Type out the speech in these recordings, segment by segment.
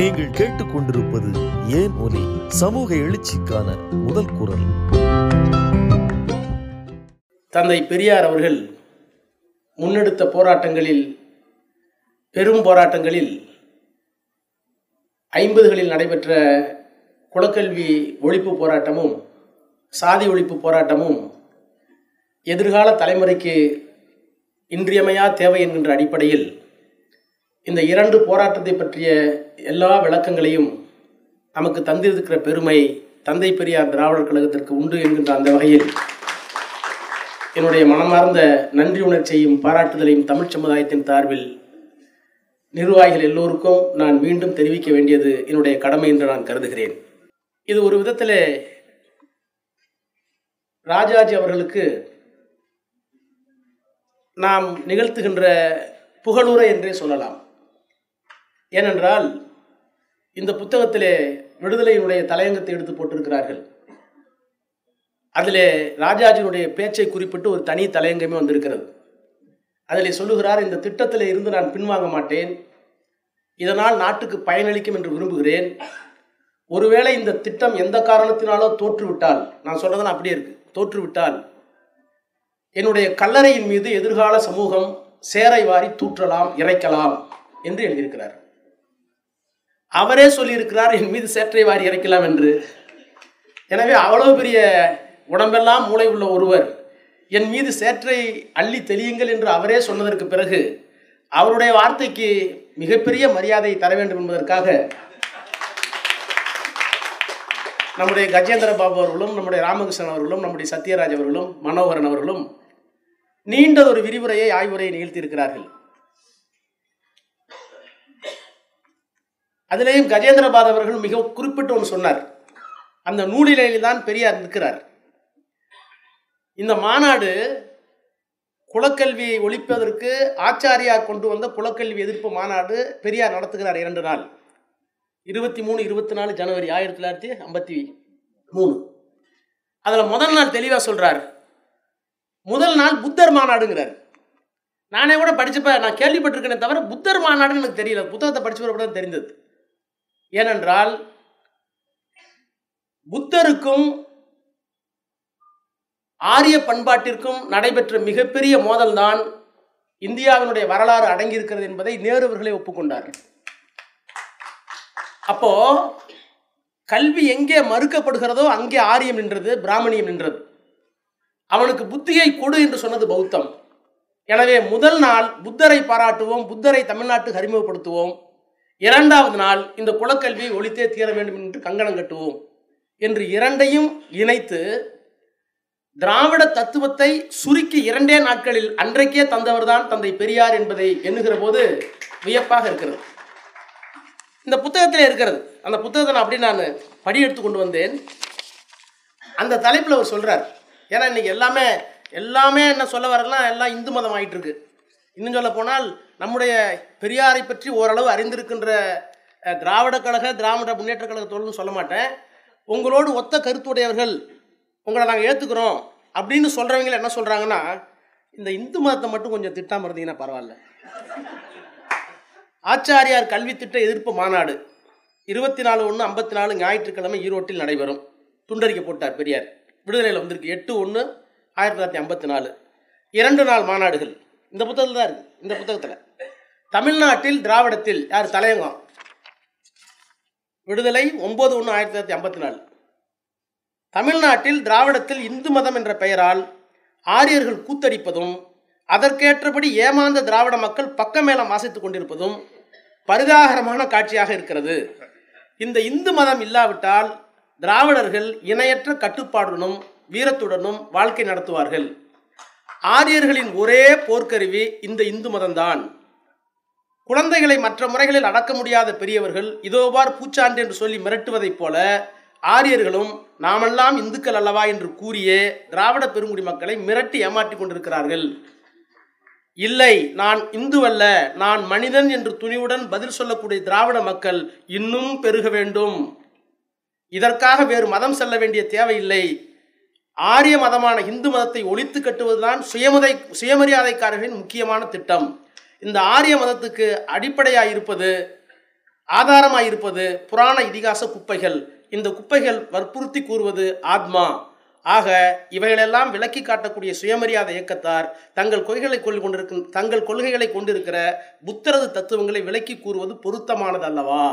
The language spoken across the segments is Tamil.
நீங்கள் கேட்டுக்கொண்டிருப்பது ஏன் ஒலி? சமூக எழுச்சிக்கான முதல் குரல். தந்தை பெரியார் அவர்கள் முன்னெடுத்த போராட்டங்களில் பெரும் போராட்டங்களில் ஐம்பதுகளில் நடைபெற்ற குலக்கல்வி ஒழிப்பு போராட்டமும் சாதி ஒழிப்பு போராட்டமும் எதிர்கால தலைமுறைக்கு இன்றியமையா தேவை என்கின்ற அடிப்படையில் இந்த இரண்டு போராட்டத்தை பற்றிய எல்லா விளக்கங்களையும் நமக்கு தந்திருக்கிற பெருமை தந்தை பெரியார் திராவிடர் கழகத்திற்கு உண்டு என்கின்ற அந்த வகையில் என்னுடைய மனமார்ந்த நன்றி உணர்ச்சியையும் பாராட்டுதலையும் தமிழ் சமுதாயத்தின் சார்பில் நிர்வாகிகள் எல்லோருக்கும் நான் மீண்டும் தெரிவிக்க வேண்டியது என்னுடைய கடமை என்று நான் கருதுகிறேன். இது ஒரு விதத்தில் ராஜாஜி அவர்களுக்கு நாம் நிகழ்த்துகின்ற புகழுரை என்றே சொல்லலாம். ஏனென்றால் இந்த புத்தகத்திலே விடுதலையினுடைய தலையங்கத்தை எடுத்து போட்டிருக்கிறார்கள். அதிலே ராஜாஜினுடைய பேச்சை குறிப்பிட்டு ஒரு தனி தலையங்கமே வந்திருக்கிறது. அதில் சொல்லுகிறார் இந்த திட்டத்தில் இருந்து நான் பின்வாங்க மாட்டேன். இதனால் நாட்டுக்கு பயனளிக்கும் என்று விரும்புகிறேன். ஒருவேளை இந்த திட்டம் எந்த காரணத்தினாலோ தோற்றுவிட்டால் நான் சொல்றதுன்னு அப்படியே இருக்கு. தோற்றுவிட்டால் என்னுடைய கல்லறையின் மீது எதிர்கால சமூகம் சேரை வாரி தூற்றலாம் இறைக்கலாம் என்று எழுதியிருக்கிறார். அவரே சொல்லியிருக்கிறார் என் மீது சேற்றை வாரி இறைக்கலாம் என்று. எனவே அவ்வளோ பெரிய உடம்பெல்லாம் மூளை உள்ள ஒருவர் என் மீது சேற்றை அள்ளி தெளியுங்கள் என்று அவரே சொன்னதற்கு பிறகு அவருடைய வார்த்தைக்கு மிகப்பெரிய மரியாதை தர வேண்டும் என்பதற்காக நம்முடைய கஜேந்திர பாபு அவர்களும் நம்முடைய ராமகிருஷ்ணன் அவர்களும் நம்முடைய சத்யராஜ் அவர்களும் மனோகரன் அவர்களும் நீண்ட ஒரு விரிவுரையை ஆய்வுரையை நிகழ்த்தியிருக்கிறார்கள். அதுலேயும் கஜேந்திரபாத் அவர்கள் மிக குறிப்பிட்டு ஒன்று சொன்னார். அந்த நூலிலே தான் பெரியார் நிற்கிறார். இந்த மாநாடு குலக்கல்வியை ஒழிப்பதற்கு ஆச்சாரியார் கொண்டு வந்த குலக்கல்வி எதிர்ப்பு மாநாடு பெரியார் நடத்துகிறார் இரண்டு நாள். இருபத்தி மூணு இருபத்தி நாலு ஜனவரி ஆயிரத்தி தொள்ளாயிரத்தி ஐம்பத்தி மூணு. அதில் முதல் நாள் தெளிவாக சொல்கிறார் முதல் நாள் புத்தர் மாநாடுங்கிறார். நானே கூட படிச்சப்ப நான் கேள்விப்பட்டிருக்கேனே தவிர புத்தர் மாநாடுன்னு எனக்கு தெரியல. புத்தகத்தை படிச்சு தான் தெரிந்தது. ஏனென்றால் புத்தருக்கும் ஆரிய பண்பாட்டிற்கும் நடைபெற்ற மிகப்பெரிய மோதல்தான் இந்தியாவினுடைய வரலாறு அடங்கியிருக்கிறது என்பதை நேருவர்களே ஒப்புக்கொண்டார்கள் ஒப்புக்கொண்டார். அப்போ கல்வி எங்கே மறுக்கப்படுகிறதோ அங்கே ஆரியம் நின்றது பிராமணியம் நின்றது. அவனுக்கு புத்தியை கொடு என்று சொன்னது பௌத்தம். எனவே முதல் நாள் புத்தரை பாராட்டுவோம் புத்தரை தமிழ்நாட்டுக்கு அறிமுகப்படுத்துவோம். இரண்டாவது நாள் இந்த குலக்கல்வியை ஒழித்தே தீர வேண்டும் என்று கங்கணம் கட்டுவோம் என்று இரண்டையும் இணைத்து திராவிட தத்துவத்தை சுருக்கி இரண்டே நாட்களில் அன்றைக்கே தந்தவர்தான் தந்தை பெரியார் என்பதை எண்ணுகிற போது வியப்பாக இருக்கிறது. இந்த புத்தகத்தில் இருக்கிறது. அந்த புத்தகத்தை நான் அப்படி நான் படி எடுத்து கொண்டு வந்தேன். அந்த தலைப்பில் அவர் சொல்கிறார் ஏன்னா இன்னைக்கு எல்லாமே எல்லாமே என்ன சொல்ல வரலாம் எல்லாம் இந்து மதம் ஆயிட்டு இருக்கு இன்னும் சொல்ல போனால் நம்முடைய பெரியாரை பற்றி ஓரளவு அறிந்திருக்கின்ற திராவிட கழக திராவிட முன்னேற்ற கழக தோழன்னு சொல்ல மாட்டேன். உங்களோடு ஒத்த கருத்துடையவர்கள் உங்களை நாங்கள் ஏற்றுக்கிறோம் அப்படின்னு சொல்கிறவங்க என்ன சொல்கிறாங்கன்னா இந்த இந்து மதத்தை மட்டும் கொஞ்சம் திட்டாமல் இருந்தீங்கன்னா பரவாயில்ல. ஆச்சாரியார் கல்வி திட்ட எதிர்ப்பு மாநாடு. இருபத்தி நாலு ஒன்று ஐம்பத்தி நாலு ஞாயிற்றுக்கிழமை ஈரோட்டில் நடைபெறும். துண்டறிக்கை போட்டார் பெரியார். விடுதலையில் வந்திருக்கு. எட்டு ஒன்று ஆயிரத்தி தொள்ளாயிரத்தி ஐம்பத்தி நாலு இரண்டு நாள் மாநாடுகள். இந்த புத்தகத்தில் தான் இருக்குது இந்த புத்தகத்தில். தமிழ்நாட்டில் திராவிடத்தில் யார்? தலையங்கம். விடுதலை ஒம்பது ஒன்று ஆயிரத்தி தொள்ளாயிரத்தி ஐம்பத்தி நாலு. தமிழ்நாட்டில் திராவிடத்தில் இந்து மதம் என்ற பெயரால் ஆரியர்கள் கூத்தடிப்பதும் அதற்கேற்றபடி ஏமாந்த திராவிட மக்கள் பக்கமேளம் வாசித்துக் கொண்டிருப்பதும் பரிதாகரமான காட்சியாக இருக்கிறது. இந்த இந்து மதம் இல்லாவிட்டால் திராவிடர்கள் இணையற்ற கட்டுப்பாடுடனும் வீரத்துடனும் வாழ்க்கை நடத்துவார்கள். ஆரியர்களின் ஒரே போர்க்கருவி இந்த இந்து மதம்தான். குழந்தைகளை மற்ற முறைகளில் அடக்க முடியாத பெரியவர்கள் இதோபார் பூச்சாண்டு என்று சொல்லி மிரட்டுவதைப் போல ஆரியர்களும் நாமெல்லாம் இந்துக்கள் அல்லவா என்று கூறியே திராவிட பெருங்குடி மக்களை மிரட்டி ஏமாற்றிக் கொண்டிருக்கிறார்கள். இல்லை நான் இந்துவல்ல நான் மனிதன் என்று துணிவுடன் பதில் சொல்லக்கூடிய திராவிட மக்கள் இன்னும் பெருக வேண்டும். இதற்காக வேறு மதம் செல்ல வேண்டிய தேவையில்லை. ஆரிய மதமான இந்து மதத்தை ஒழித்து கட்டுவதுதான் சுயமதை சுயமரியாதைக்காரர்களின் முக்கியமான திட்டம். இந்த ஆரிய மதத்துக்கு அடிப்படையாக இருப்பது ஆதாரமாக இருப்பது புராண இதிகாச குப்பைகள். இந்த குப்பைகள் வற்புறுத்தி கூறுவது ஆத்மா. ஆக இவைகளெல்லாம் விளக்கி காட்டக்கூடிய சுயமரியாதை இயக்கத்தார் தங்கள் கொள்கைகளை கொண்டு கொண்டிருக்கும் தங்கள் கொள்கைகளை கொண்டிருக்கிற புத்தரது தத்துவங்களை விளக்கி கூறுவது பொருத்தமானது அல்லவா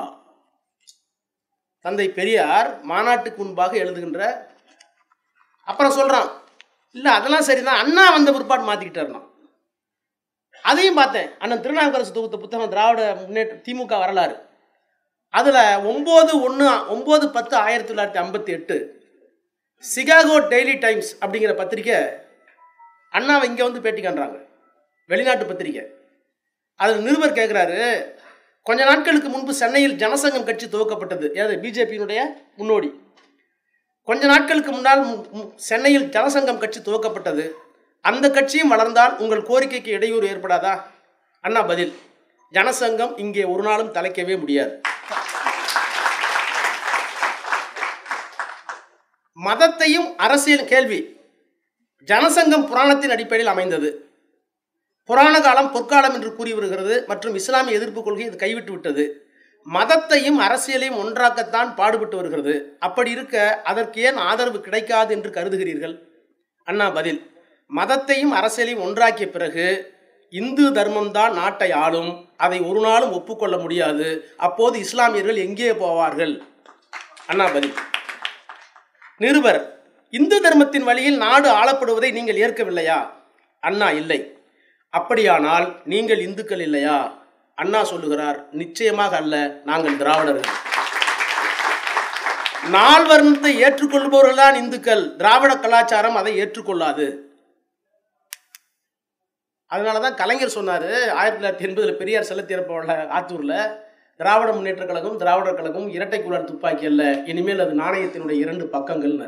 தந்தை பெரியார் மாநாட்டுக்கு முன்பாக எழுதுகின்ற அப்புறம் சொல்கிறான் இல்லை அதெல்லாம் சரிதான். அண்ணா வந்த பிற்பாடு மாற்றிக்கிட்டாருண்ணா அதையும் பார்த்தேன். அண்ணன் திருநாவுக்கரசு தொகுத்த புத்தகம் திராவிட முன்னேற்ற திமுக வரலாறு. அதில் ஒம்பது ஒன்று ஒம்பது பத்து ஆயிரத்தி தொள்ளாயிரத்தி ஐம்பத்தி எட்டு சிகாகோ டெய்லி டைம்ஸ் அப்படிங்கிற பத்திரிக்கை அண்ணாவை இங்கே வந்து பேட்டி காண்றாங்க. வெளிநாட்டு பத்திரிக்கை. அதில் நிருபர் கேட்குறாரு கொஞ்ச நாட்களுக்கு முன்பு சென்னையில் ஜனசங்கம் கட்சி துவக்கப்பட்டது. ஏதாவது பிஜேபியினுடைய முன்னோடி. கொஞ்ச நாட்களுக்கு முன்னால் சென்னையில் ஜனசங்கம் கட்சி துவக்கப்பட்டது. அந்த கட்சியும் வளர்ந்தால் உங்கள் கோரிக்கைக்கு இடையூறு ஏற்படாதா? அண்ணா பதில். ஜனசங்கம் இங்கே ஒரு நாளும் தலைக்கவே முடியாது. மதத்தையும் அரசியல் கேள்வி. ஜனசங்கம் புராணத்தின் அடிப்படையில் அமைந்தது. புராண காலம் பொற்காலம் என்று கூறி வருகிறது மற்றும் இஸ்லாமிய எதிர்ப்பு கொள்கை இது கைவிட்டு விட்டது. மதத்தையும் அரசியலையும் ஒன்றாக்கத்தான் பாடுபட்டு வருகிறது. அப்படி இருக்க அதற்கு ஏன் ஆதரவு கிடைக்காது என்று கருதுகிறீர்கள்? அண்ணா பதில். மதத்தையும் அரசியலையும் ஒன்றாக்கிய பிறகு இந்து தர்மம்தான் நாட்டை ஆளும். அதை ஒரு நாளும் ஒப்புக்கொள்ள முடியாது. அப்போது இஸ்லாமியர்கள் எங்கே போவார்கள்? அண்ணா பதில். நிருபர் இந்து தர்மத்தின் வழியில் நாடு ஆளப்படுவதை நீங்கள் ஏற்கவில்லையா? அண்ணா இல்லை. அப்படியானால் நீங்கள் இந்துக்கள் இல்லையா? அண்ணா சொல்லுகிறார் நிச்சயமாக அல்ல நாங்கள் திராவிடர்கள். நால்வர்ணத்தை ஏற்றுக்கொள்பவர்கள்தான் இந்துக்கள். திராவிட கலாச்சாரம் அதை ஏற்றுக்கொள்ளாது. அதனால தான் கலைஞர் சொன்னார் ஆயிரத்தி தொள்ளாயிரத்தி எண்பதில் பெரியார் செலுத்தியிருப்பவள ஆத்தூரில் திராவிட முன்னேற்ற கழகம் திராவிடர் கழகம் இரட்டை குழார் துப்பாக்கி அல்ல இனிமேல் அது நாணயத்தினுடைய இரண்டு பக்கங்கள்னு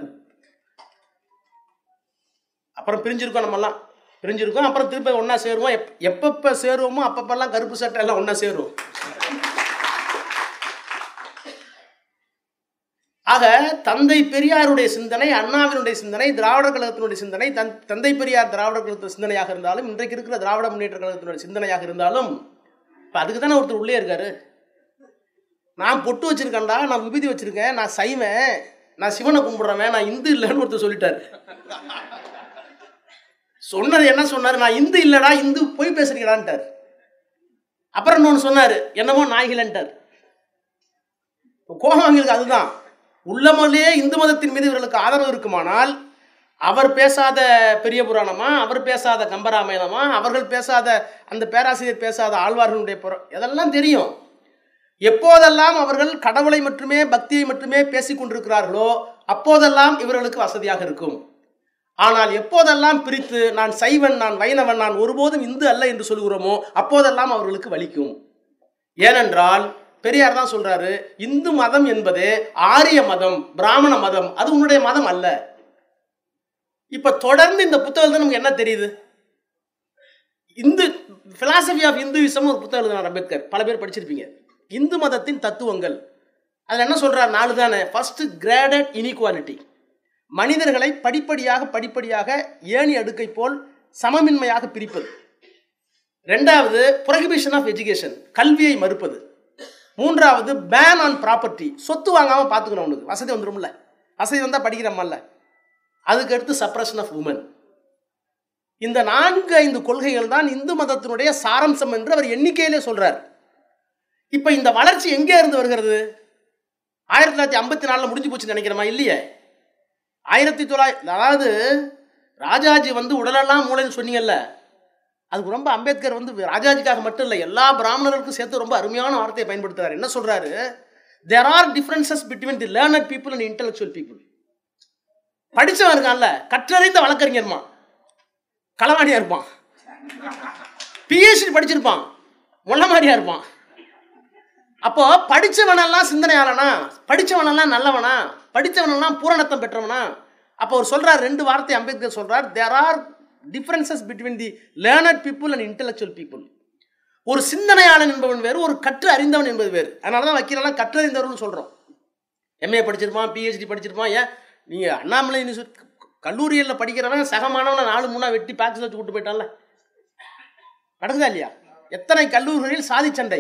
அப்புறம் பிரிஞ்சிருக்கோம் நம்மலாம் பிரிஞ்சிருக்கோம் அப்புறம் திருப்பி ஒன்றா சேருவோம். எப் எப்பப்போ சேருவோமோ அப்பப்பெல்லாம் கருப்பு சட்டை எல்லாம் ஒன்றா சேருவோம். ஆக தந்தை பெரியாருடைய சிந்தனை அண்ணாவினுடைய சிந்தனை திராவிடர் கழகத்தினுடைய சிந்தனை தன் தந்தை பெரியார் திராவிடர் கழகத்தின் சிந்தனையாக இருந்தாலும் இன்றைக்கு இருக்கிற திராவிட முன்னேற்ற கழகத்தினுடைய சிந்தனையாக இருந்தாலும் இப்போ அதுக்கு தானே ஒருத்தர் உள்ளே இருக்காரு. நான் பொட்டு வச்சிருக்கேன்டா நான் விபூதி வச்சிருக்கேன் நான் சைவன் நான் சிவனை கும்பிடுறவன் நான் இந்து இல்லைன்னு ஒருத்தர் சொல்லிட்டாரு. சொன்னது என்ன சொன்னார்? நான் இந்து இல்லடா இந்து போய் பேசுறீங்களான்ட்டார். அப்புறம் இன்னொன்று சொன்னார் என்னமோ நாய்களன்ட்டார் கோபம் அவங்களுக்கு அதுதான். உள்ளமலே இந்து மதத்தின் மீது இவர்களுக்கு ஆதரவு இருக்குமானால் அவர் பேசாத பெரிய புராணமா அவர் பேசாத கம்பராமாயணமா அவர்கள் பேசாத அந்த பேராசிரியர் பேசாத ஆழ்வார்களுடைய புறம் இதெல்லாம் தெரியும். எப்போதெல்லாம் அவர்கள் கடவுளை மட்டுமே பக்தியை மட்டுமே பேசிக்கொண்டிருக்கிறார்களோ அப்போதெல்லாம் இவர்களுக்கு வசதியாக இருக்கும். ஆனால் எப்போதெல்லாம் பிரித்து நான் சைவன் நான் வைணவன் நான் ஒருபோதும் இந்து அல்ல என்று சொல்கிறோமோ அப்போதெல்லாம் அவர்களுக்கு வலிக்கும். ஏனென்றால் பெரியார் தான் சொல்றாரு இந்து மதம் என்பது ஆரிய மதம் பிராமண மதம் அது உன்னுடைய மதம் அல்ல. இப்ப தொடர்ந்து இந்த புத்தகத்தை நமக்கு என்ன தெரியுது? இந்து பிலாசபி ஆஃப் இந்துவிசம் ஒரு புத்தகம் எழுதினார் அம்பேத்கர். பல பேர் படிச்சிருப்பீங்க. இந்து மதத்தின் தத்துவங்கள். அதில் என்ன சொல்கிறார் நாலு தானே ஃபர்ஸ்ட் கிரேடட் இனிக்வாலிட்டி மனிதர்களை படிப்படியாக படிப்படியாக ஏணி அடுக்கை போல் சமமின்மையாக பிரிப்பது. ரெண்டாவது புரகிபிஷன் ஆஃப் எஜுகேஷன் கல்வியை மறுப்பது. மூன்றாவது பேன் ஆன் ப்ராப்பர்ட்டி சொத்து வாங்காமல் பார்த்துக்கணும் அவனுக்கு. வசதி வந்துடும்ல வசதி வந்தால் படிக்கிறோமல்ல அதுக்கு அடுத்து சப்ரஷன் ஆஃப் உமன் இந்த நான்கு ஐந்து கொள்கைகள் தான் இந்து மதத்தினுடைய சாரம்சம் என்று அவர் எண்ணிக்கையிலே சொல்கிறார் இப்போ இந்த வளர்ச்சி எங்கே இருந்து வருகிறது? ஆயிரத்தி தொள்ளாயிரத்தி ஐம்பத்தி நாலில் முடிஞ்சு போச்சுன்னு நினைக்கிறோமா? இல்லையே. ஆயிரத்தி தொள்ளாயிரத்தி அதாவது ராஜாஜி வந்து உடலெல்லாம் மூளைன்னு சொன்னீங்கல்ல அதுக்கு ரொம்ப அம்பேத்கர் வந்து ராஜாஜிக்காக மட்டும் இல்லை எல்லா பிராமணர்களுக்கும் சேர்த்து ரொம்ப அருமையான வார்த்தையை பயன்படுத்துறாரு. என்ன சொல்றாரு? There are differences between the learned people and intellectual people படித்தவன் இருக்கான்ல கற்றறிந்த வழக்கறிஞர்மா களவாடியாக இருப்பான். பிஹெச்டி படிச்சிருப்பான். முள்ள மாதிரியா இருப்பான். அப்போ படித்தவனெல்லாம் சிந்தனையாளனா? படிச்சவனெல்லாம் நல்லவனா? படித்தவனெல்லாம் பூரணத்தம் பெற்றவனா? அப்போ அவர் சொல்கிறார் ரெண்டு வார்த்தை அம்பேத்கர் சொல்கிறார் there are differences between the learned people and intellectual people ஒரு சிந்தனையாளன் என்பவன் வேறு ஒரு கற்று அறிந்தவன் என்பது வேறு. அதனால தான் வக்கீலெல்லாம் கற்றறிந்தவர்னு சொல்கிறோம் எம்ஏ படிச்சிருப்பான் பிஹெச்டி படிச்சிருப்பான் ஏன்? நீங்கள் அண்ணாமலை யூனிவர்சிட்டி கல்லூரியில் படிக்கிறவன் சகமானவனை நாலு மூணா வெட்டி பேக்ஸ் வச்சு கூட்டு போயிட்டான்ல. நடக்குதா இல்லையா? எத்தனை கல்லூரிகளில் சாதி சண்டை?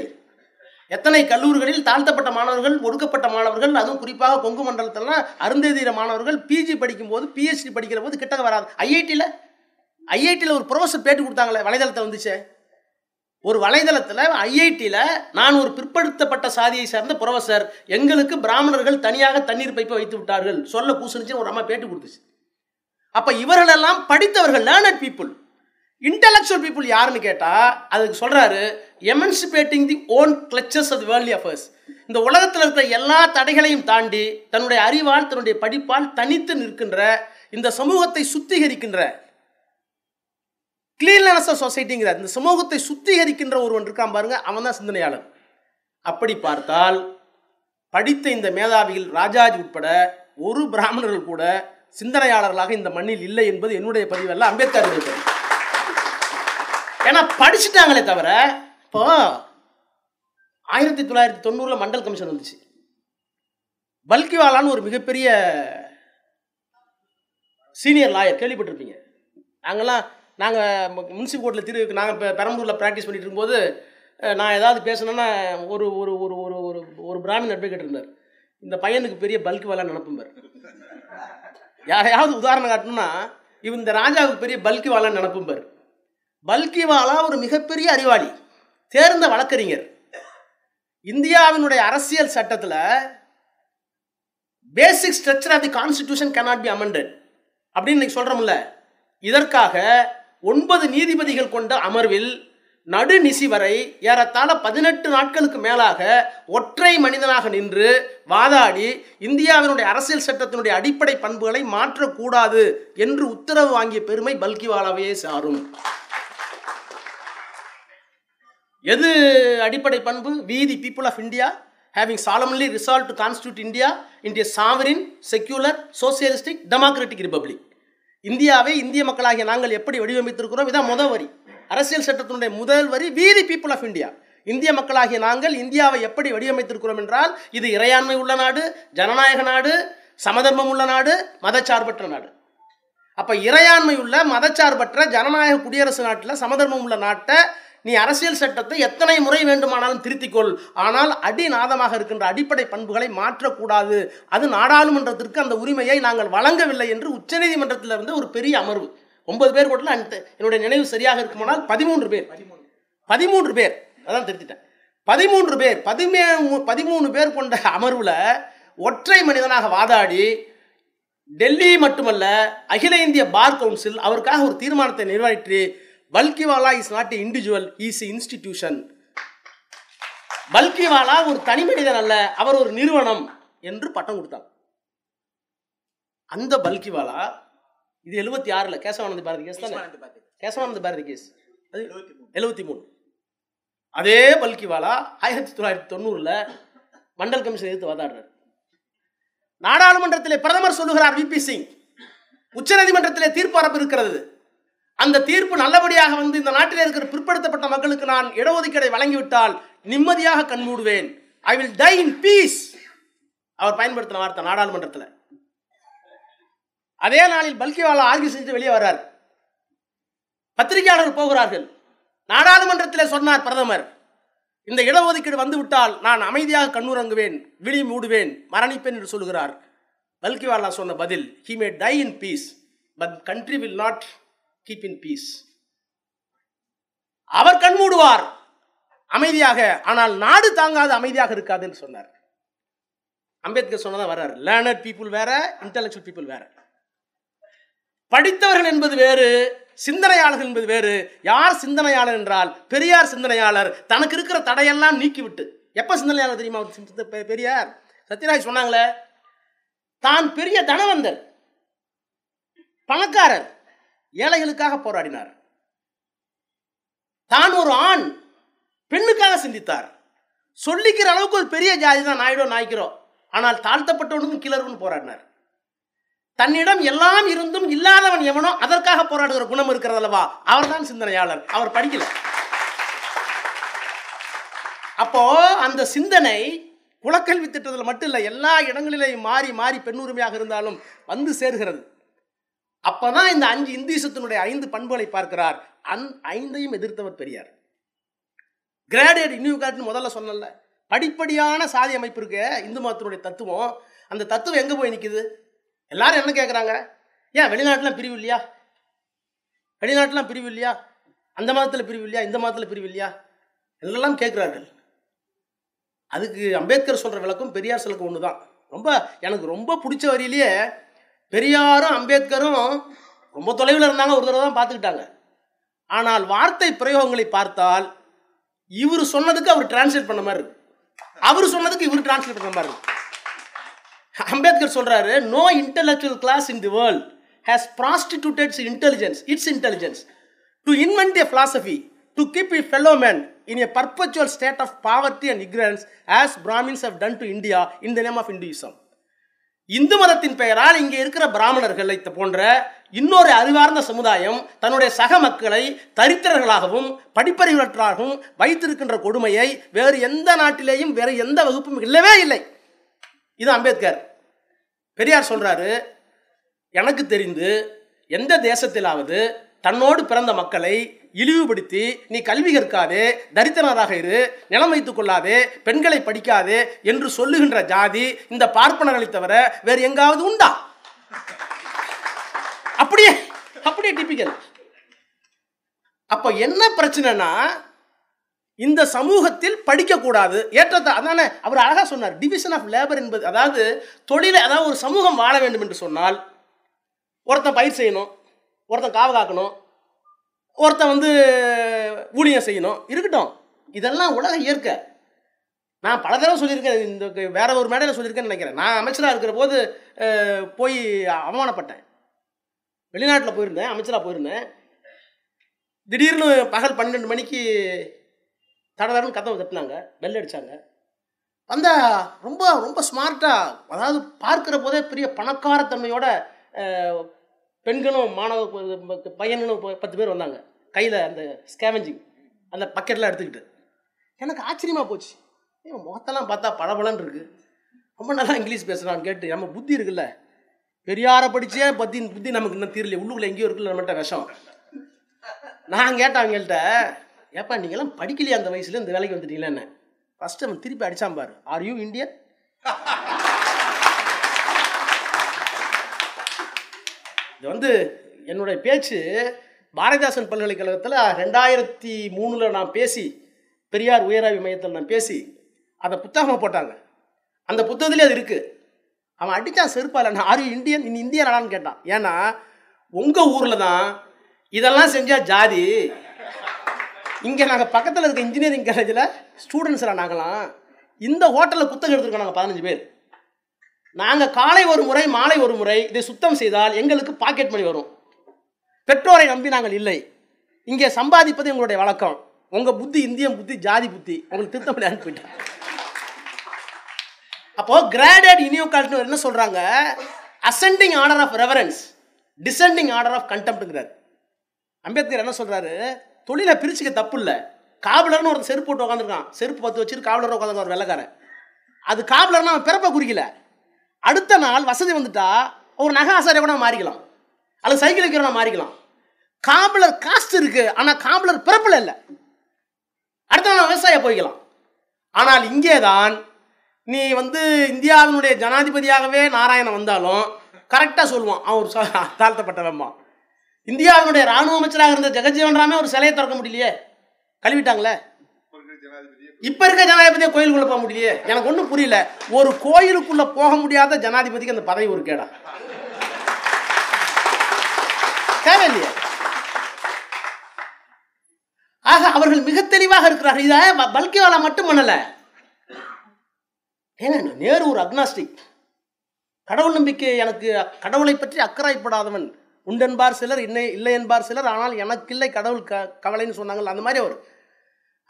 எத்தனை கல்லூரிகளில் தாழ்த்தப்பட்ட மாணவர்கள் ஒடுக்கப்பட்ட மாணவர்கள் அதுவும் குறிப்பாக கொங்கு மண்டலத்திலாம் அருந்தேதீர மாணவர்கள் பிஜி படிக்கும்போது பிஹெச்டி படிக்கிற போது கிட்டக்க வராது. ஐஐடியில் ஐஐடியில் ஒரு ப்ரொஃபஸர் பேட்டி கொடுத்தாங்களே வலைதளத்தை வந்துச்சு. ஒரு வலைதளத்தில் ஐஐடியில் நான் ஒரு பிற்படுத்தப்பட்ட சாதியை சார்ந்த ப்ரொஃபஸர் எங்களுக்கு பிராமணர்கள் தனியாக தண்ணீர் பைப்பை வைத்து விட்டார்கள். சொல்ல பூசணிச்சு ஒரு அம்மா பேட்டி கொடுத்துச்சு. அப்போ இவர்களெல்லாம் படித்தவர்கள் லேர்னட் பீப்புள் இன்டலெக்சுவல் பீப்புள் யாருன்னு கேட்டால் அதுக்கு சொல்கிறாரு emancipating the own clutches of worldly affairs இந்த உலகத்தில் இருக்கிற எல்லா தடைகளையும் தாண்டி தன்னுடைய அறிவால் தன்னுடைய படிப்பால் தனித்து நிற்கின்ற இந்த சமூகத்தை சுத்திகரிக்கின்ற கிளீன்லனஸ் ஆஃப் சொசைட்டிங்கிற இந்த சமூகத்தை சுத்திகரிக்கின்ற ஒருவன் இருக்கான் பாருங்க அவன் தான் சிந்தனையாளர் அப்படி பார்த்தால் படித்த இந்த மேதாவிகள் ராஜாஜி உட்பட ஒரு பிராமணர்கள் கூட சிந்தனையாளர்களாக இந்த மண்ணில் இல்லை என்பது என்னுடைய பதிவல்ல அம்பேத்கர் அம்பேத்கருடைய பதிவு. ஏன்னா படிச்சுட்டாங்களே தவிர இப்போ ஆயிரத்தி தொள்ளாயிரத்தி தொண்ணூறில் மண்டல் கமிஷன் வந்துச்சு. பல்கிவாலான்னு ஒரு மிகப்பெரிய சீனியர் லாயர் கேள்விப்பட்டிருப்பீங்க. நாங்கள்லாம் நாங்கள் முன்சிபல் கோர்ட்டில் திரு நாங்கள் இப்போ பெரம்பலூரில் ப்ராக்டிஸ் பண்ணிட்டு இருக்கும்போது நான் ஏதாவது பேசணுன்னா ஒரு ஒரு ஒரு ஒரு ஒரு ஒரு பிராமின் அட்வொகேட் இருந்தார் இந்த பையனுக்கு பெரிய பல்கிவாலா நினப்பும்பார் யாரையாவது உதாரணம் காட்டணும்னா இவன் இந்த ராஜாவுக்கு பெரிய பல்கிவாலா நினப்பும்பார் பல்கிவாலா ஒரு மிகப்பெரிய அறிவாளி தேர்ந்த வழக்கறிஞர். இந்தியாவினுடைய அரசியல் சட்டத்தில் basic structure of the constitution cannot be amended அப்படின்னு இன்னைக்கு சொல்கிறோம்ல இதற்காக ஒன்பது நீதிபதிகள் கொண்ட அமர்வில் நடுநிசி வரை ஏறத்தாழ பதினெட்டு நாட்களுக்கு மேலாக ஒற்றை மனிதனாக நின்று வாதாடி இந்தியாவினுடைய அரசியல் சட்டத்தினுடைய அடிப்படை பண்புகளை மாற்றக்கூடாது என்று உத்தரவு வாங்கிய பெருமை பல்கிவாலாவையே சாரும். எது அடிப்படை பண்பு? We the people of India having solemnly resolve to constitute India இந்திய sovereign secular socialistic democratic republic இந்தியாவை இந்திய மக்களாகிய நாங்கள் எப்படி வடிவமைத்திருக்கிறோம்? இதான் முதல் வரி. அரசியல் சட்டத்தினுடைய முதல் வரி we the people of India இந்திய மக்களாகிய நாங்கள் இந்தியாவை எப்படி வடிவமைத்திருக்கிறோம் என்றால் இது இறையாண்மை உள்ள நாடு ஜனநாயக நாடு சமதர்மம் உள்ள நாடு மதச்சார்பற்ற நாடு. அப்போ இறையாண்மை உள்ள மதச்சார்பற்ற ஜனநாயக குடியரசு நாட்டில் சமதர்மம் உள்ள நாட்டை நீ அரசியல் சட்டத்தை எத்தனை முறை வேண்டுமானாலும் திருத்திக்கொள். ஆனால் அடிநாதமாக இருக்கின்ற அடிப்படை பண்புகளை மாற்றக்கூடாது. அது நாடாளுமன்றத்திற்கு அந்த உரிமையை நாங்கள் வழங்கவில்லை என்று உச்சநீதிமன்றத்தில் இருந்து ஒரு பெரிய அமர்வு. ஒன்பது பேர் கூட என்னுடைய நினைவு சரியாக இருக்குமானால் பதிமூன்று பேர். பதிமூன்று பேர். அதான் திருத்திட்டேன். பதிமூன்று பேர். பதிமே பதிமூணு பேர் கொண்ட அமர்வில் ஒற்றை மனிதனாக வாதாடி டெல்லி மட்டுமல்ல அகில இந்திய பார் கவுன்சில் அவருக்காக ஒரு தீர்மானத்தை நிறைவேற்றி Palkhivala is not individual is institution Palkhivala ஒரு தனி மனிதன் அல்ல அவர் ஒரு நிறுவனம் என்று பட்டம் கொடுத்தாங்க அந்த பல்கிவாலா இது எழுபத்தி ஆறுல கேசவானந்த பாரதி கேஸ் தானே? கேசவானந்த பாரதி. கேஸ் அது எழுபத்தி மூணு. அதே பல்கிவாலா ஆயிரத்தி தொள்ளாயிரத்தி தொண்ணூறுல மண்டல் கமிஷன் எதிர்த்து வாதாடுறார். நாடாளுமன்றத்திலே பிரதமர் சொல்லுகிறார் விபி சிங். உச்சநீதிமன்றத்திலே தீர்ப்பரப்பு இருக்கிறது. அந்த தீர்ப்பு நல்லபடியாக வந்து இந்த நாட்டில் இருக்கிற பிற்படுத்தப்பட்ட மக்களுக்கு நான் இடஒதுக்கீடை வழங்கிவிட்டால் நிம்மதியாக கண்மூடுவேன் I will die in peace அவர் பயன்படுத்தின வார்த்தை நாடாளுமன்றத்தில். அதே நாளில் பல்கிவாலா ஆர்கியூ செஞ்சு வெளியே வர்றார். பத்திரிகையாளர்கள் போகிறார்கள். நாடாளுமன்றத்தில் சொன்னார் பிரதமர் இந்த இடஒதுக்கீடு வந்துவிட்டால் நான் அமைதியாக கண்ணுறங்குவேன் விழி மூடுவேன் மரணிப்பேன் என்று சொல்கிறார் பல்கிவாலா சொன்ன பதில் he may die in peace but country will not keep in peace அவர் கண்மூடுவார் அமைதியாக. ஆனால் நாடு தாங்காது அமைதியாக இருக்காது என்று சொன்னார். அம்பேத்கர் சொன்னதான் வர்றார். லேர்னட் பீப்புள் வேற இன்டலெக்சுவல் பீப்புள் வேற. படித்தவர்கள் என்பது வேறு சிந்தனையாளர்கள் என்பது வேறு. யார் சிந்தனையாளர் என்றால் பெரியார் சிந்தனையாளர். தனக்கு இருக்கிற தடையெல்லாம் நீக்கிவிட்டு. எப்ப சிந்தனையாளர் தெரியுமா? பெரியார். சத்யராஜ் சொன்னாங்களே தான் பெரிய தனவந்தர் பணக்காரர். ஏழைகளுக்காக போராடினார். தான் ஒரு ஆண் பெண்ணுக்காக சிந்தித்தார். சொல்லிக்கிற அளவுக்கு ஒரு பெரிய ஜாதி தான் நாயுடோ நாய்க்கிறோ. ஆனால் தாழ்த்தப்பட்டவனுக்கும் கீழர்னு போராடினார். தன்னிடம் எல்லாம் இருந்தும் இல்லாதவன் எவனோ அதற்காக போராடுகிற குணம் இருக்கிறது அல்லவா? அவர்தான் சிந்தனையாளர். அவர் படிக்கல. அப்போ அந்த சிந்தனை குலக்கல்வி திட்டத்தில் மட்டும் இல்லை எல்லா இடங்களிலேயும் மாறி மாறி பெண்ணுரிமையாக இருந்தாலும் வந்து சேர்கிறது. அப்பதான் இந்த அஞ்சு இந்துசத்தினுடைய ஐந்து பண்புகளை பார்க்கிறார். அந் ஐந்தையும் எதிர்த்தவர் பெரியார். கிராடியேட் இன்யூகாட்னு முதல்ல சொன்னல படிப்படியான சாதி அமைப்பு இருக்க இந்து மதத்தினுடைய தத்துவம். அந்த தத்துவம் எங்கே போய் நிற்குது எல்லாரும் என்ன கேட்குறாங்க ஏன் வெளிநாட்டிலாம் பிரிவு இல்லையா? வெளிநாட்டிலாம் பிரிவு இல்லையா? அந்த மதத்தில் பிரிவு இல்லையா? இந்த மதத்தில் பிரிவு இல்லையா? எல்லாம் கேட்குறார்கள் அதுக்கு அம்பேத்கர் சொல்கிற விளக்கம் பெரியார் சிலக்கு ஒன்று தான் ரொம்ப எனக்கு ரொம்ப பிடிச்ச வரியிலேயே பெரியாரும் அம்பேத்கரும் ரொம்ப தொலைவில் இருந்தாங்க. ஒரு தடவை தான் பார்த்துக்கிட்டாங்க. ஆனால் வார்த்தை பிரயோகங்களை பார்த்தால் இவர் சொன்னதுக்கு அவர் டிரான்ஸ்லேட் பண்ண மாதிரி இருக்கு. அவர் சொன்னதுக்கு இவர் டிரான்ஸ்லேட் பண்ண மாதிரி இருக்கு. அம்பேத்கர் சொல்றாரு no intellectual class in the world has prostituted intelligence it's intelligence to invent a philosophy to keep his fellow men in a perpetual state of poverty and ignorance as Brahmins have done to India in the name of Hinduism. இந்து மதத்தின் பெயரால் இங்கே இருக்கிற பிராமணர்களை போன்ற இன்னொரு அறிவார்ந்த சமுதாயம் தன்னுடைய சக மக்களை தரித்திரர்களாகவும் படிப்பறிவற்றாகவும் வைத்திருக்கின்ற கொடுமையை வேறு எந்த நாட்டிலேயும் வேறு எந்த வகுப்பும் இல்லவே இல்லை. இது அம்பேத்கர். பெரியார் சொல்றாரு எனக்கு தெரிந்து எந்த தேசத்திலாவது தன்னோடு பிறந்த மக்களை இழிவுபடுத்தி நீ கல்வி கற்காதே தரித்திரராக இரு நிலம் வைத்துக் கொள்ளாதே பெண்களை படிக்காதே என்று சொல்லுகின்ற ஜாதி இந்த பார்ப்பனர்களை தவிர வேறு எங்காவது உண்டா? அப்படியே அப்படியே டிபிக்கல் அப்ப என்ன பிரச்சனைனா இந்த சமூகத்தில் படிக்கக்கூடாது. ஏற்றத்தை அதானே அவர் அழகா சொன்னார் டிவிஷன் ஆஃப் லேபர் என்பது அதாவது தொழிலை அதாவது ஒரு சமூகம் வாழ வேண்டும் என்று சொன்னால் ஒருத்தன் பயிர் செய்யணும் ஒருத்தன் காவ காக்கணும் ஒருத்தன் வந்து ஊழியம் செய்யணும் இருக்கட்டும். இதெல்லாம் உலக இயற்கை. நான் பல தடவை சொல்லியிருக்கேன் இந்த வேற ஒரு மேடையில் சொல்லியிருக்கேன்னு நினைக்கிறேன். நான் அமைச்சராக இருக்கிற போது போய் அவமானப்பட்டேன். வெளிநாட்டில் போயிருந்தேன் அமைச்சராக போயிருந்தேன். திடீர்னு பகல் பன்னெண்டு மணிக்கு தடதடன்னு கதவை தட்டினாங்க பெல் அடித்தாங்க வந்தா ரொம்ப ரொம்ப ஸ்மார்ட்டாக அதாவது பார்க்குற போதே பெரிய பணக்காரத்தன்மையோட தன்மையோட பெண்களும் மாணவ பையனும் பத்து பேர் வந்தாங்க. கையில் அந்த ஸ்கேவஞ்சிங் அந்த பக்கெட்லாம் எடுத்துக்கிட்டு. எனக்கு ஆச்சரியமாக போச்சு. ஏன் முகத்தெல்லாம் பார்த்தா பளபளன்னு இருக்கு. ரொம்ப நல்லா இங்கிலீஷ் பேசுகிறான்னு கேட்டு நம்ம புத்தி இருக்குல்ல? பெரியாரை படித்தே பத்தி புத்தி நமக்கு இன்னும் தீரல உள்ளுக்குள்ள எங்கேயோ இருக்குல்ல நம்மகிட்ட விஷம். நான் கேட்டேன் அவங்கள்ட்ட ஏப்பா நீங்களாம் படிக்கலையா அந்த வயசுல இந்த வேலைக்கு வந்துட்டீங்களேன்னு. ஃபர்ஸ்ட் அவன் திருப்பி அடித்தான் பாரு. ஆர் யூ இந்தியன் இது வந்து என்னுடைய பேச்சு பாரதிதாசன் பல்கலைக்கழகத்தில் ரெண்டாயிரத்தி மூணில் நான் பேசி பெரியார் உயராய்வு மையத்தில் நான் பேசி அதை புத்தகமாக போட்டாங்க. அந்த புத்தகத்திலே அது இருக்குது அவன் அடித்தான் செருப்பால். நான் ஆர் யூ இந்தியன் நீ இந்தியனாடான்னு கேட்டான். ஏன்னா உங்கள் ஊரில் தான் இதெல்லாம் செஞ்சால் ஜாதி. இங்கே நாங்கள் பக்கத்தில் இருக்க இன்ஜினியரிங் காலேஜில் ஸ்டூடெண்ட்ஸில் நாங்களாம் இந்த ஹோட்டலில் புத்தகம் எடுத்துருக்கோம் நாங்கள் பதினஞ்சு பேர். நாங்கள் காலை ஒரு முறை மாலை ஒரு முறை இதை சுத்தம் செய்தால் எங்களுக்கு பாக்கெட் மணி வரும். பெற்றோரை நம்பி நாங்கள் இல்லை. இங்கே சம்பாதிப்பது எங்களுடைய வழக்கம். உங்கள் புத்தி இந்தியன் புத்தி ஜாதி புத்தி. உங்களுக்கு திருத்த முடியாது போயிட்டேன் அப்போ கிராடட் இனியோகால்ட்னு என்ன சொல்கிறாங்க ascending order of reverence descending order of கண்டெம்ட்ங்கிறார் Ambedkar என்ன சொல்கிறாரு தொழிலை பிரிச்சுக்க தப்பு இல்லை. காவலர்னு ஒரு செருப்பு போட்டு உட்காந்துருக்கான் செருப்பு பத்து வச்சுட்டு காவலர் உட்காந்துருக்கான் ஒரு வெள்ளக்காரன். அது காவலர்னா அவன் பிறப்பை குறிக்கல. அடுத்த நாள் வசதி வந்துட்டா ஒரு நகை ஆசாரியாக கூட மாறிக்கலாம். அல்லது சைக்கிள் வைக்கிறவனா மாறிக்கலாம். காவலர் காஸ்ட் இருக்கு ஆனா காவலர் பிறப்பில் இல்லை. அடுத்த நாள் விவசாய போய்க்கலாம். ஆனால் இங்கே தான் நீ வந்து இந்தியாவினுடைய ஜனாதிபதியாகவே நாராயணன் வந்தாலும் கரெக்டாக சொல்லுவான். அவன் ஒரு சா- தாழ்த்தப்பட்டவன்மா இந்தியாவினுடைய ராணுவ அமைச்சராக இருந்த ஜெகஜீவன் ராமே ஒரு சிலையை திறக்க முடியலையே. கழுவிட்டாங்களே. இப்ப இருக்க ஜனாதிபதியை கோயிலுக்குள்ள போக முடியலையே. எனக்கு ஒன்றும் புரியல. ஒரு கோயிலுக்குள்ள போக முடியாத ஜனாதிபதிக்கு அந்த பதவி ஒரு கேடா. தேவையில்லையே ஆக அவர்கள் மிக தெளிவாக இருக்கிறார்கள். இதை பல்கிவாலா மட்டும் பண்ணல. ஏங்க நேரு ஒரு அக்னாஸ்டிக் கடவுள் நம்பிக்கை எனக்கு கடவுளை பற்றி அக்கறைப்படாதவன். உண்டென்பார் சிலர் இன்னை இல்லை என்பார் சிலர் ஆனால் எனக்கு இல்லை கடவுள் க கவலைன்னு சொன்னாங்கல்ல அந்த மாதிரி அவர்.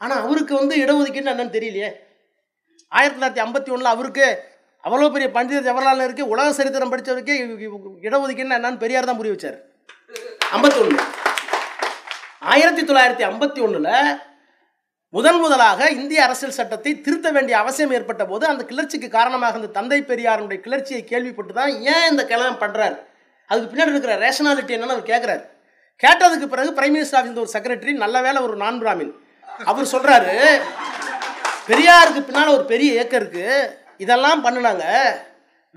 ஆனால் அவருக்கு வந்து இடஒதுக்கீடுன்னு என்னன்னு தெரியலையே. ஆயிரத்தி தொள்ளாயிரத்தி ஐம்பத்தி ஒன்றில் அவருக்கு அவ்வளோ பெரிய பண்டித ஜவஹர்லால் இருக்கு உலக சரித்திரம் படித்தவருக்கே இடஒதுக்கீடுன்னு என்னன்னு பெரியார் தான் புரிய வச்சார். ஐம்பத்தி ஒன்று ஆயிரத்தி தொள்ளாயிரத்தி ஐம்பத்தி ஒன்றில் முதன் முதலாக இந்திய அரசியல் சட்டத்தை திருத்த வேண்டிய அவசியம் ஏற்பட்ட போது அந்த கிளர்ச்சிக்கு காரணமாக இந்த தந்தை பெரியாருடைய கிளர்ச்சியை கேள்விப்பட்டு தான் ஏன் இந்த கிளம்பம் பண்ணுறாரு அதுக்கு பின்னாடி இருக்கிற ரேஷனாலிட்டி என்னன்னு அவர் கேட்குறாரு கேட்டதுக்கு பிறகு பிரைம் மினிஸ்டர் ஆஃபீஸ் ஒரு செக்ரட்டரி நல்ல வேளை ஒரு நான் பிராமின் அவர் சொல்கிறாரு பெரியாருக்கு பின்னால் ஒரு பெரிய இயக்கம் இருக்குது இதெல்லாம் பண்ணினாங்க.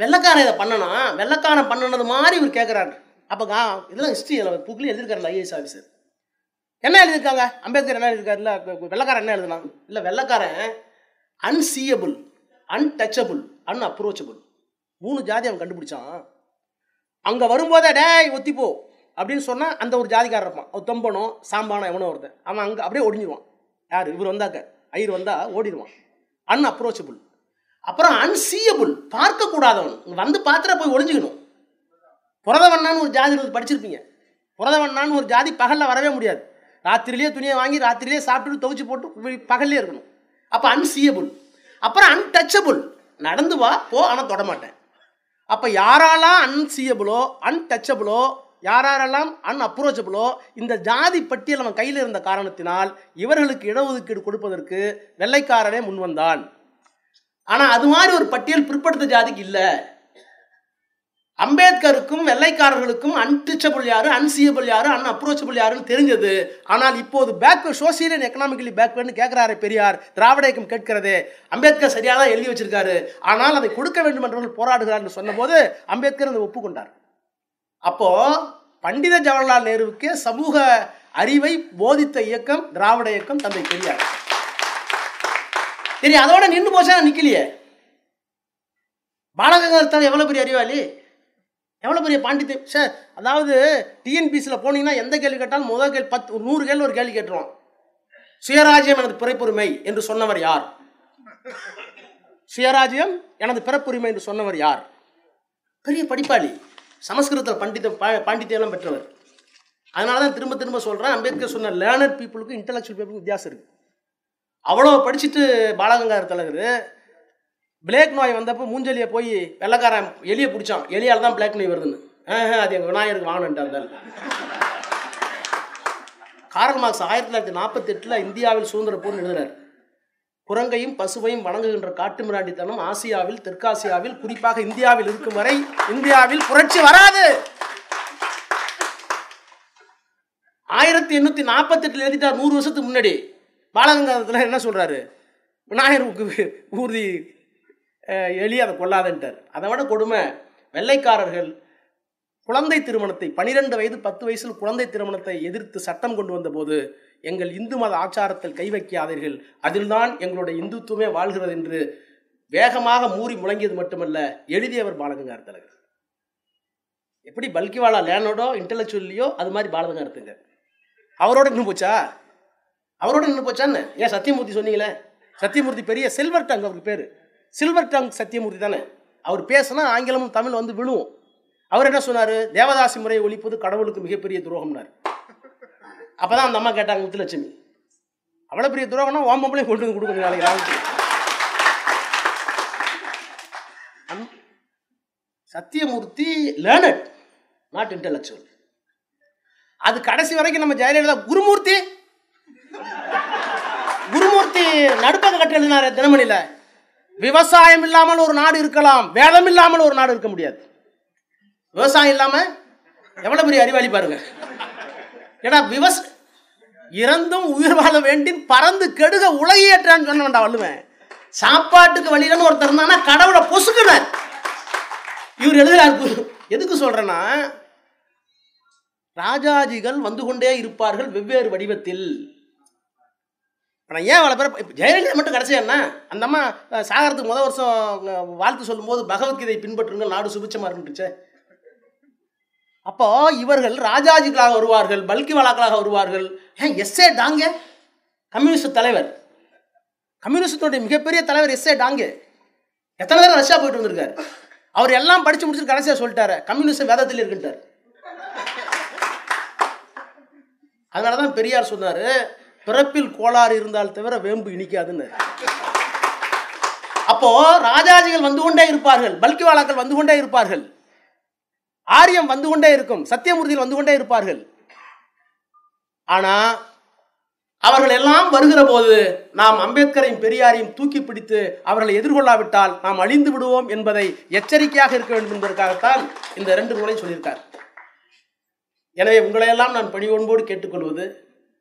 வெள்ளக்காரன் இதை பண்ணணும் வெள்ளக்காரன் பண்ணினது மாதிரி இவர் கேட்குறாரு அப்போ கா இதெல்லாம் ஹிஸ்ட்ரி புக்கில் எழுதியிருக்காரு ஐஏஎஸ் ஆஃபீஸர் என்ன எழுதியிருக்காங்க? அம்பேத்கர் என்ன எழுதியிருக்காரு இல்லை வெள்ளக்காரன் என்ன எழுதலாம் இல்லை வெள்ளக்காரன் அன்சீயபிள் அன்டச்சபிள் அன்அப்ரோச்சபிள் மூணு ஜாதி அவன் கண்டுபிடிச்சான். அங்கே வரும்போதே டேய் ஒத்திப்போ. அப்படின்னு சொன்னால் அந்த ஒரு ஜாதிக்காரர் இருப்பான். அவன் தொம்பனோ சாம்பானோ எவனோ ஒருத்தன். அவன் அங்கே அப்படியே ஒடிஞ்சிடுவான் யார்? இவர் வந்தாக்க ஐயர் வந்தால் ஓடிடுவான். அன் அப்ரோச்சபிள் அப்புறம் அன்சீயபிள் பார்க்கக்கூடாதவன். வந்து பார்த்துட்டு போய் ஒளிஞ்சுக்கணும். புரதவண்ணான்னு ஒரு ஜாதி படிச்சிருப்பீங்க. புரதவண்ணான்னு ஒரு ஜாதி பகலில் வரவே முடியாது. ராத்திரிலேயே துணியை வாங்கி ராத்திரிலேயே சாப்பிட்டுட்டு துவச்சி போட்டு பகல்லே இருக்கணும். அப்போ அன்சீயபிள் அப்புறம் அன்டச்சபிள் நடந்து வா போ ஆனால் தொடமாட்டேன் அப்போ யாராலாம் அன்சீயபிளோ அன்டச்சபிளோ யாரெல்லாம் அன்அப்ரோச்சபிளோ இந்த ஜாதி பட்டியல் அவன் கையில் இருந்த காரணத்தினால் இவர்களுக்கு இடஒதுக்கீடு கொடுப்பதற்கு வெள்ளைக்காரனே முன்வந்தான் ஆனால் அது மாதிரி ஒரு பட்டியல் பிற்படுத்த ஜாதிக்கு இல்லை. அம்பேத்கருக்கும் வெள்ளைக்காரர்களுக்கும் அன்டிச்சபிள் யாரு அன்சியபிள் யாரு அன் அப்ரோச்சபிள் யாருன்னு தெரிஞ்சது. ஆனால் இப்போது பேக்வர்ட் சோசியல் அண்ட் எக்கனாமிக்கலி பேக்வர்ட்னு கேட்கிறாரு பெரியார் திராவிட இயக்கம் கேட்கிறதே. அம்பேத்கர் சரியாக தான் எழுதி வச்சிருக்காரு. ஆனால் அதை கொடுக்க வேண்டும் என்றவர்கள் போராடுகிறார் சொன்னபோது அம்பேத்கர் அதை ஒப்புக்கொண்டார். அப்போது பண்டித ஜவஹர்லால் நேருவுக்கு சமூக அறிவை போதித்த இயக்கம் திராவிட இயக்கம் தந்தை பெரியார். சரி அதோட நின்று போச்சா நிக்கலையே. பாலகங்காரத்தால் எவ்வளோ பெரிய அறிவாளி? எவ்வளோ பெரிய பாண்டித்யம்? சார் அதாவது டிஎன்பிசியில் போனீங்கன்னா எந்த கேள்வி கேட்டாலும் முதல் கேள்வி பத்து ஒரு நூறு கேள்வி ஒரு கேள்வி கேட்டுருவோம் சுயராஜ்யம் எனது பிறப்புரிமை என்று சொன்னவர் யார்? சுயராஜ்யம் எனது பிறப்புரிமை என்று சொன்னவர் யார்? பெரிய படிப்பாளி. சமஸ்கிருதத்தில் பண்டித பா பாண்டித்யம் பெற்றவர். அதனால தான் திரும்ப திரும்ப சொல்கிறேன் அம்பேத்கர் சொன்ன லேர்னர் பீப்புளுக்கும் இன்டலெக்சுவல் பீப்புளுக்கும் வித்தியாசம் இருக்குது அவ்வளோ படிச்சுட்டு பாலகங்கார தலைவர் பிளேக் நோய் வந்தப்போ மூஞ்சலியை போய் வெள்ளக்காரன் எலியை பிடிச்சான். எலியால் தான் பிளாக் நோய் வருதுன்னு. ஆஹ், அது எங்கள் விநாயகருக்கு வாங்கணுன்ட்டு காரல் மார்க்ஸ் ஆயிரத்தி தொள்ளாயிரத்தி நாற்பத்தெட்டில் இந்தியாவில் சுதந்திர போர்னு எழுதினார் குரங்கையும் பசுவையும் வணங்குகின்ற காட்டுமிராண்டித்தனம் ஆசியாவில் தெற்காசியாவில் குறிப்பாக இந்தியாவில் இருக்கும் வரை இந்தியாவில் புரட்சி வராது. ஆயிரத்தி எண்ணூற்றி நாற்பத்தெட்டில் எழுதிட்டார் நூறு வருஷத்துக்கு முன்னாடி. பாலகங்காரத்தில் என்ன சொல்கிறாரு விநாயகருக்கு ஊர்தி அஹ், எலி அதை கொள்ளாதன்ட்டார் அதை விட கொடுமை வெள்ளைக்காரர்கள் குழந்தை திருமணத்தை பனிரெண்டு வயது பத்து வயசில் குழந்தை திருமணத்தை எதிர்த்து சட்டம் கொண்டு வந்தபோது எங்கள் இந்து மத ஆச்சாரத்தில் கை வைக்காதீர்கள். அதில்தான் எங்களுடைய இந்துத்துவமே வாழ்கிறது என்று வேகமாக மூறி முழங்கியது மட்டுமல்ல எழுதியவர் பாலகங்கார் தலைவர் எப்படி பல்கிவாலா லேனோடோ இன்டெலெக்சுவல்லையோ அது மாதிரி பாலகங்காரத்துங்க அவரோட நின்று போச்சா? அவரோட நின்று போச்சான்னு ஏன் சத்தியமூர்த்தி சொன்னீங்களே? சத்தியமூர்த்தி பெரிய சில்வர் டங் அவருக்கு பேர். சில்வர் டங் சத்தியமூர்த்தி தானே. அவர் பேசினா ஆங்கிலமும் தமிழ் வந்து விழுவும். அவர் என்ன சொன்னார்? தேவதாசி முறையை ஒழிப்பது கடவுளுக்கு மிகப்பெரிய துரோகம்னார். அப்போ தான் அந்த அம்மா கேட்டாங்க முத்துலட்சுமி. அவ்வளோ பெரிய துரோகம்னா ஓம்பம்பளையும் கொண்டு வந்து கொடுக்கணும் நாளைக்கு நாளைக்கு சத்தியமூர்த்தி லேர்னட் நாட் இன்டெலெக்சுவல் அது கடைசி வரைக்கும் நம்ம ஜெயலலிதா குருமூர்த்தி. குருமூர்த்தி நடுப்பக கட்டு எழுதினார் தினமணியில். விவசாயம் இல்லாமல் ஒரு நாடு இருக்கலாம் வேதம் இல்லாமல் ஒரு நாடு இருக்க முடியாது. விவசாயம் இல்லாமல் எவ்வளோ பெரிய அறிவாளி பாருங்க. ஏடா விவச இறந்தும் உயிர் வாழ வேண்டி பறந்து கெடுக உலகேற்றான்னு சொன்ன வேண்டா வள்ளுவன். சாப்பாட்டுக்கு வழியிலன்னு ஒருத்தர் இருந்தானா கடவுளை பொசுக்குனார் இவர் எழுதுகிறார் எதுக்கு சொல்றேன்னா ராஜாஜிகள் வந்து கொண்டே இருப்பார்கள் வெவ்வேறு வடிவத்தில். இப்ப நான் ஏன் அவ்வளோ பேர் ஜெயலலிதா மட்டும் கடைசியா என்ன? அந்த அம்மா சாகரத்துக்கு முத வருஷம் வாழ்த்து சொல்லும்போது பகவத்கீதை பின்பற்றுங்கள் நாடு சுபிச்சமாக இருந்துச்சு அப்போ இவர்கள் ராஜாஜிகளாக வருவார்கள் பல்கிவாலாக்களாக வருவார்கள். ஏன் எஸ்ஏ டாங்கே கம்யூனிஸ்ட் தலைவர். கம்யூனிஸ்டோடைய மிகப்பெரிய தலைவர் எஸ்ஏ டாங்கே. எத்தனை தடவை ரஷ்யா போயிட்டு வந்திருக்காரு? அவர் எல்லாம் படிச்சு முடிச்சு கடைசியாக சொல்லிட்டாரு கம்யூனிஸ்ட் வேதத்தில் இருக்கின்றார். அதனால தான் பெரியார் சொன்னார் பிறப்பில் கோளாறு இருந்தால் தவிர வேம்பு இனிக்காதுன்னு. அப்போ ராஜாஜிகள் வந்து கொண்டே இருப்பார்கள் பல்கிவாலாக்கள் வந்து கொண்டே இருப்பார்கள். ஆரியம் வந்து கொண்டே இருக்கும் சத்தியமூர்த்தியில் வந்து கொண்டே இருப்பார்கள். ஆனா அவர்கள் எல்லாம் வருகிற போது நாம் அம்பேத்கரையும் பெரியாரையும் தூக்கி பிடித்து அவர்களை எதிர்கொள்ளாவிட்டால் நாம் அழிந்து விடுவோம் என்பதை எச்சரிக்கையாக இருக்க வேண்டும் என்பதற்காகத்தான் இந்த ரெண்டு நூலையும் சொல்லியிருக்கார். எனவே உங்களையெல்லாம் நான் பணிவொன்போடு கேட்டுக்கொள்வது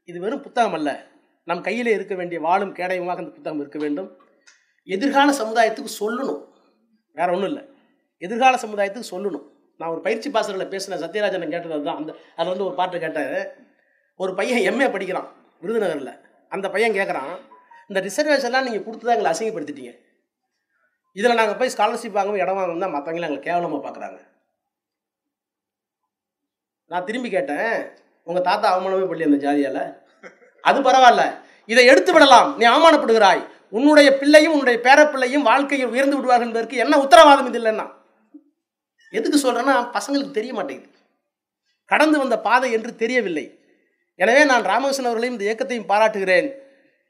இது வெறும் புத்தகம் அல்ல. நம் கையிலே இருக்க வேண்டிய வாழும் கேடயமாக இந்த புத்தகம் இருக்க வேண்டும். எதிர்கால சமுதாயத்துக்கு சொல்லணும். வேற ஒன்றும் இல்லை. எதிர்கால சமுதாயத்துக்கு சொல்லணும். நான் ஒரு பயிற்சி பாசரில் பேசினேன் சத்யராஜன் கேட்டது தான் அந்த அதில் வந்து ஒரு பாட்டு கேட்டார். ஒரு பையன் எம்ஏ படிக்கிறான் விருதுநகரில். அந்த பையன் கேட்குறான் இந்த ரிசர்வேஷன்லாம் நீங்கள் கொடுத்து தான் எங்களை அசிங்கப்படுத்திட்டீங்க. இதில் நாங்கள் போய் ஸ்காலர்ஷிப் வாங்கவும் இடம் வாங்கணும் தான் மற்றவங்கள எங்களை கேவலமாக பார்க்குறாங்க நான் திரும்பி கேட்டேன் உங்கள் தாத்தா அவமானமே பண்ணி அந்த ஜாதியால்? அது பரவாயில்ல. இதை எடுத்து விடலாம். நீ அவமானப்படுகிறாய். உன்னுடைய பிள்ளையும் உன்னுடைய பேரப்பிள்ளையும் வாழ்க்கையில் உயர்ந்து விடுவார்கள் என்பதற்கு என்ன உத்தரவாதம் இது இல்லைன்னா? எதுக்கு சொல்கிறேன்னா பசங்களுக்கு தெரிய மாட்டேங்குது. கடந்து வந்த பாதை என்று தெரியவில்லை. எனவே நான் ராமகிருஷ்ணன் அவர்களையும் இந்த இயக்கத்தையும் பாராட்டுகிறேன்.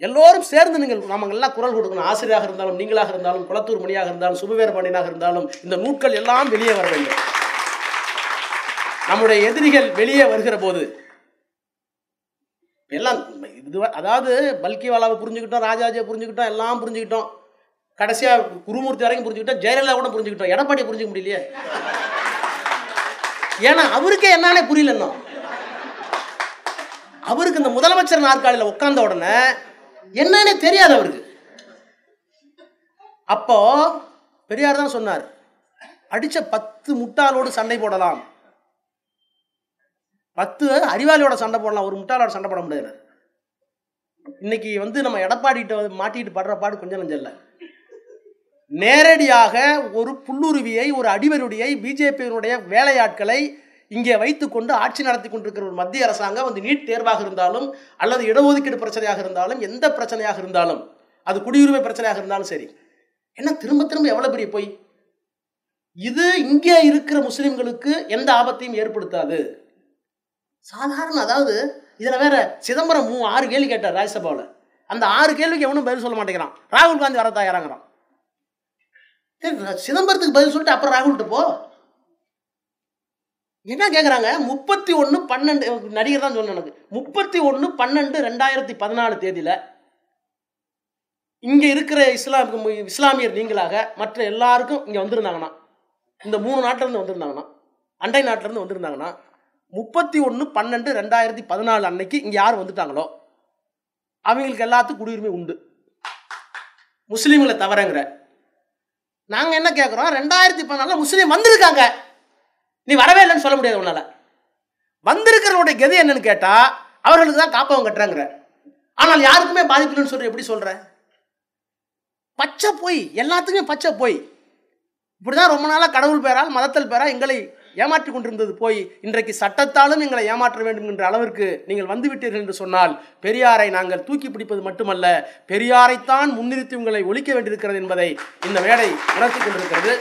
எல்லோரும் சேர்ந்து நீங்கள் நாம எல்லாம் குரல் கொடுக்கணும். ஆசிரியராக இருந்தாலும் நீங்களாக இருந்தாலும் குளத்தூர் மணியாக இருந்தாலும் சுபவேர இருந்தாலும் இந்த நூட்கள் எல்லாம் வெளியே வர வேண்டும். நம்முடைய எதிரிகள் வெளியே வருகிற போது எல்லாம் இது அதாவது பல்கிவாலாவை புரிஞ்சுக்கிட்டோம் ராஜாஜியை புரிஞ்சுக்கிட்டோம் எல்லாம் புரிஞ்சுக்கிட்டோம். கடைசியாக குருமூர்த்தி வரைக்கும் புரிஞ்சுக்கிட்டோம் ஜெயலலிதா கூட புரிஞ்சுக்கிட்டோம். எடப்பாடி புரிஞ்சுக்க முடியலையே. ஏன்னா அவருக்கே என்னன்னே புரியல இன்னும். அவருக்கு இந்த முதலமைச்சர் நாற்காலியில் உட்கார்ந்த உடனே என்னன்னே தெரியாது அவருக்கு. அப்போ பெரியார் தான் சொன்னார் அடிச்ச பத்து முட்டாளோடு சண்டை போடலாம். பத்து அறிவாளியோட சண்டை போடலாம் ஒரு முட்டாளோட சண்டை போட முடியாது இன்னைக்கு வந்து நம்ம எடப்பாடிகிட்ட வந்து மாட்டிட்டு படுற பாடு கொஞ்சம் நஞ்சம் இல்லை. நேரடியாக ஒரு புல்லுருவியை ஒரு அடிவருடியை பிஜேபியினுடைய வேலையாட்களை இங்கே வைத்துக்கொண்டு ஆட்சி நடத்தி கொண்டிருக்கிற ஒரு மத்திய அரசாங்கம் வந்து நீட் தேர்வாக இருந்தாலும் அல்லது இடஒதுக்கீடு பிரச்சனையாக இருந்தாலும் எந்த பிரச்சனையாக இருந்தாலும் அது குடியுரிமை பிரச்சனையாக இருந்தாலும் சரி என்ன திரும்ப திரும்ப எவ்வளோ பெரிய பொய்? இது இங்கே இருக்கிற முஸ்லிம்களுக்கு எந்த ஆபத்தையும் ஏற்படுத்தாது. சாதாரண அதாவது இதில் வேற சிதம்பரம் மூ ஆறு கேள்வி கேட்டார் ராஜ்யசபாவில் அந்த ஆறு கேள்விக்கு எவனும் பதில் சொல்ல மாட்டேங்கிறான். ராகுல் காந்தி வர தயாராங்கிறான் சிதம்பரத்துக்கு பதில் சொல்லிட்டு அப்புறம் ராகுல்கிட்ட போ. என்ன கேட்குறாங்க முப்பத்தி ஒன்று பன்னெண்டு நடிகர் தான் சொன்ன எனக்கு. முப்பத்தி ஒன்று பன்னெண்டு ரெண்டாயிரத்தி பதினாலு தேதியில் இங்கே இருக்கிற இஸ்லாம் இஸ்லாமியர் நீங்களாக மற்ற எல்லாருக்கும் இங்கே வந்திருந்தாங்கன்னா இந்த மூணு நாட்டிலேருந்து வந்திருந்தாங்கன்னா அண்டை நாட்டிலேருந்து வந்திருந்தாங்கன்னா முப்பத்தி ஒன்று பன்னெண்டு ரெண்டாயிரத்தி பதினாலு அன்னைக்கு இங்கே யார் வந்துட்டாங்களோ அவங்களுக்கு எல்லாத்துக்கும் குடியுரிமை உண்டு. முஸ்லீம்களை தவறங்கிற நாங்கள் என்ன கேட்குறோம் ரெண்டாயிரத்தி பதினாலில் முஸ்லீம் வந்திருக்காங்க. நீ வரவே இல்லைன்னு சொல்ல முடியாது உன்னால. வந்திருக்கிறவனுடைய கதி என்னன்னு கேட்டால் அவர்களுக்கு தான் காப்பகம் கட்டுறாங்கிற. ஆனால் யாருக்குமே பாதிப்பு இல்லைன்னு சொல்ற எப்படி சொல்ற? பச்சை போய் எல்லாத்துக்குமே பச்சை போய். இப்படிதான் ரொம்ப நாளாக கடவுள் பேரால் மதத்தல் பேரால் எங்களை ஏமாற்றி கொண்டிருந்தது போய் இன்றைக்கு சட்டத்தாலும் எங்களை ஏமாற்ற வேண்டும் என்ற அளவிற்கு நீங்கள் வந்துவிட்டீர்கள் என்று சொன்னால் பெரியாரை நாங்கள் தூக்கி பிடிப்பது மட்டுமல்ல பெரியாரைத்தான் முன்னிறுத்தி உங்களை ஒழிக்க வேண்டியிருக்கிறது என்பதை இந்த மேடை உணர்த்தி கொண்டிருக்கிறது.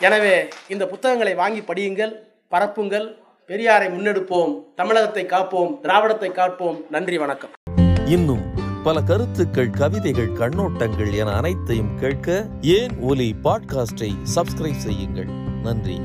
எனவே இந்த புத்தகங்களை வாங்கி படியுங்கள் பரப்புங்கள். பெரியாரை முன்னெடுப்போம் தமிழகத்தை காப்போம் திராவிடத்தை காப்போம். நன்றி வணக்கம். இன்னும் பல கருத்துக்கள் கவிதைகள் கண்ணோட்டங்கள் என அனைத்தையும் கேட்க ஏன் ஒலி பாட்காஸ்டை சப்ஸ்கிரைப் செய்யுங்கள். நன்றி.